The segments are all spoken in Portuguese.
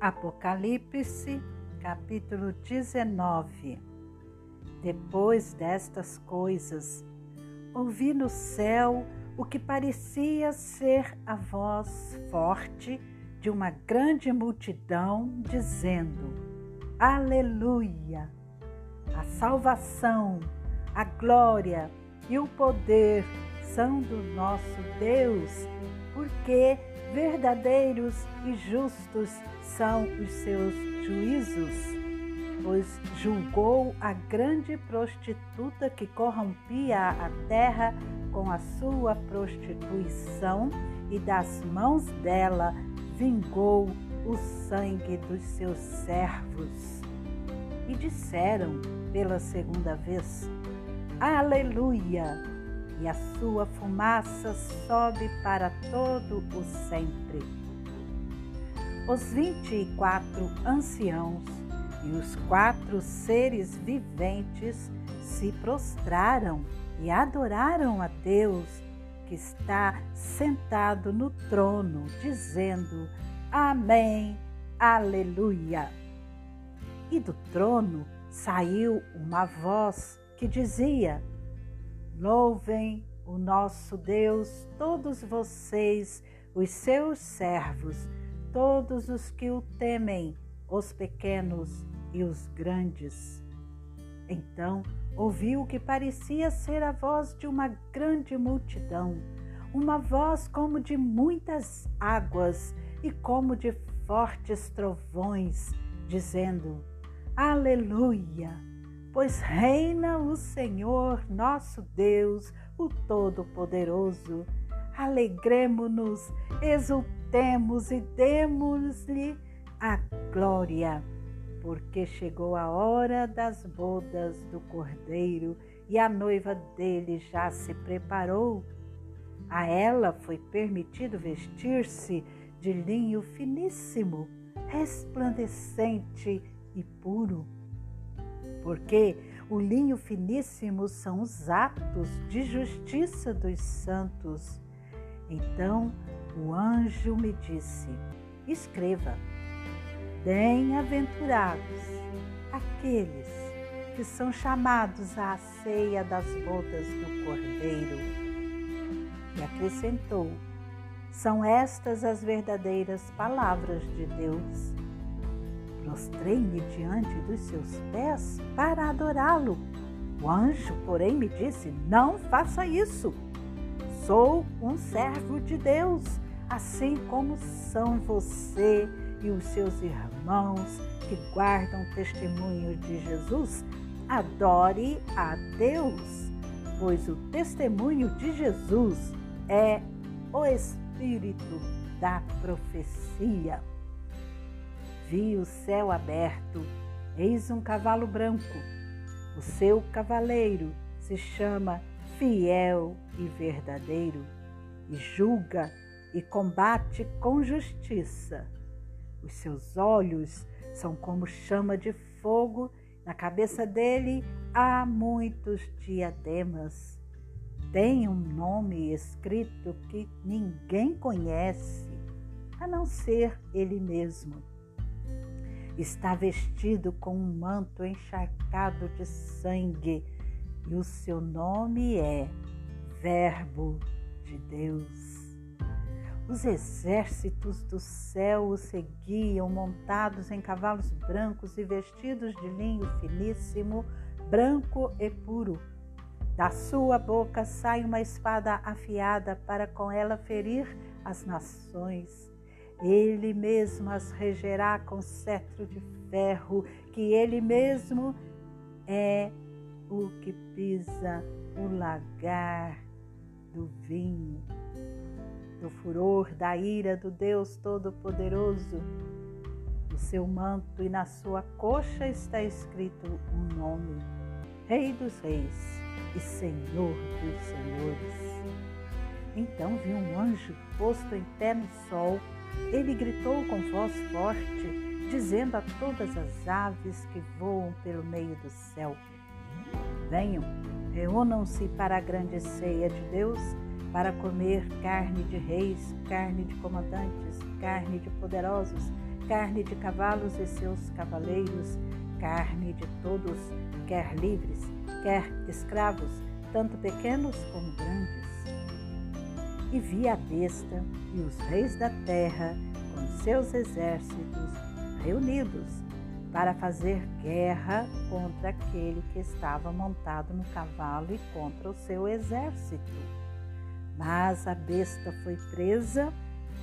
Apocalipse, capítulo 19 Depois destas coisas, ouvi no céu o que parecia ser a voz forte de uma grande multidão, dizendo: Aleluia! A salvação, a glória e o poder são do nosso Deus, porque verdadeiros e justos são os seus juízos, pois julgou a grande prostituta que corrompia a terra com a sua prostituição e das mãos dela vingou o sangue dos seus servos. E disseram pela segunda vez: Aleluia! E a sua fumaça sobe para todo o sempre os vinte e quatro anciãos e os quatro seres viventes se prostraram e adoraram a Deus que está sentado no trono, dizendo: Amém, Aleluia. E do trono saiu uma voz que dizia: Louvem o nosso Deus, todos vocês, os seus servos todos os que o temem, os pequenos e os grandes. Então ouviu o que parecia ser a voz de uma grande multidão, uma voz como de muitas águas e como de fortes trovões, dizendo: Aleluia! Pois reina o Senhor nosso Deus, o Todo-Poderoso. Alegremo-nos, exultemos temos e demos-lhe a glória, porque chegou a hora das bodas do Cordeiro e a noiva dele já se preparou. A ela foi permitido vestir-se de linho finíssimo, resplandecente e puro. Porque o linho finíssimo são os atos de justiça dos santos. Então o anjo me disse: Escreva, bem-aventurados aqueles que são chamados à ceia das bodas do Cordeiro. E acrescentou: São estas as verdadeiras palavras de Deus. Prostrei-me diante dos seus pés para adorá-lo. O anjo, porém, me disse: Não faça isso Sou um servo de Deus, assim como são você e os seus irmãos que guardam testemunho de Jesus. Adore a Deus, pois o testemunho de Jesus é o espírito da profecia. Vi o céu aberto, eis um cavalo branco. O seu cavaleiro se chama fiel e verdadeiro, e julga e combate com justiça. Os seus olhos são como chama de fogo, na cabeça dele há muitos diademas. Tem um nome escrito que ninguém conhece, a não ser ele mesmo. Está vestido com um manto encharcado de sangue e o seu nome é Verbo de Deus. Os exércitos do céu o seguiam, montados em cavalos brancos e vestidos de linho finíssimo, branco e puro. Da sua boca sai uma espada afiada para com ela ferir as nações. Ele mesmo as regerá com cetro de ferro, que ele mesmo é o que pisa o lagar do vinho, do furor da ira do Deus Todo-Poderoso. No seu manto e na sua coxa está escrito um nome: Rei dos Reis e Senhor dos Senhores. Então vi um anjo posto em pé no sol. Ele gritou com voz forte, dizendo a todas as aves que voam pelo meio do céu: Venham, reúnam-se para a grande ceia de Deus, para comer carne de reis, carne de comandantes, carne de poderosos, carne de cavalos e seus cavaleiros, carne de todos, quer livres, quer escravos, tanto pequenos como grandes. E vi a besta e os reis da terra com seus exércitos reunidos para fazer guerra contra aquele que estava montado no cavalo e contra o seu exército. Mas a besta foi presa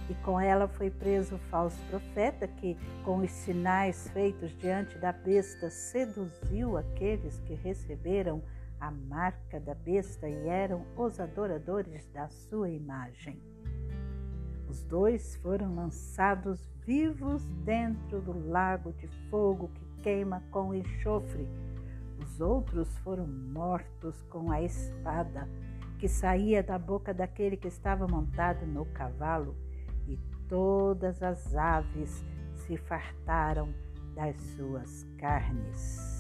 e com ela foi preso o falso profeta que, com os sinais feitos diante da besta, seduziu aqueles que receberam a marca da besta e eram os adoradores da sua imagem. Os dois foram lançados vivos dentro do lago de fogo que queima com enxofre. Os outros foram mortos com a espada que saía da boca daquele que estava montado no cavalo todas as aves se fartaram das suas carnes.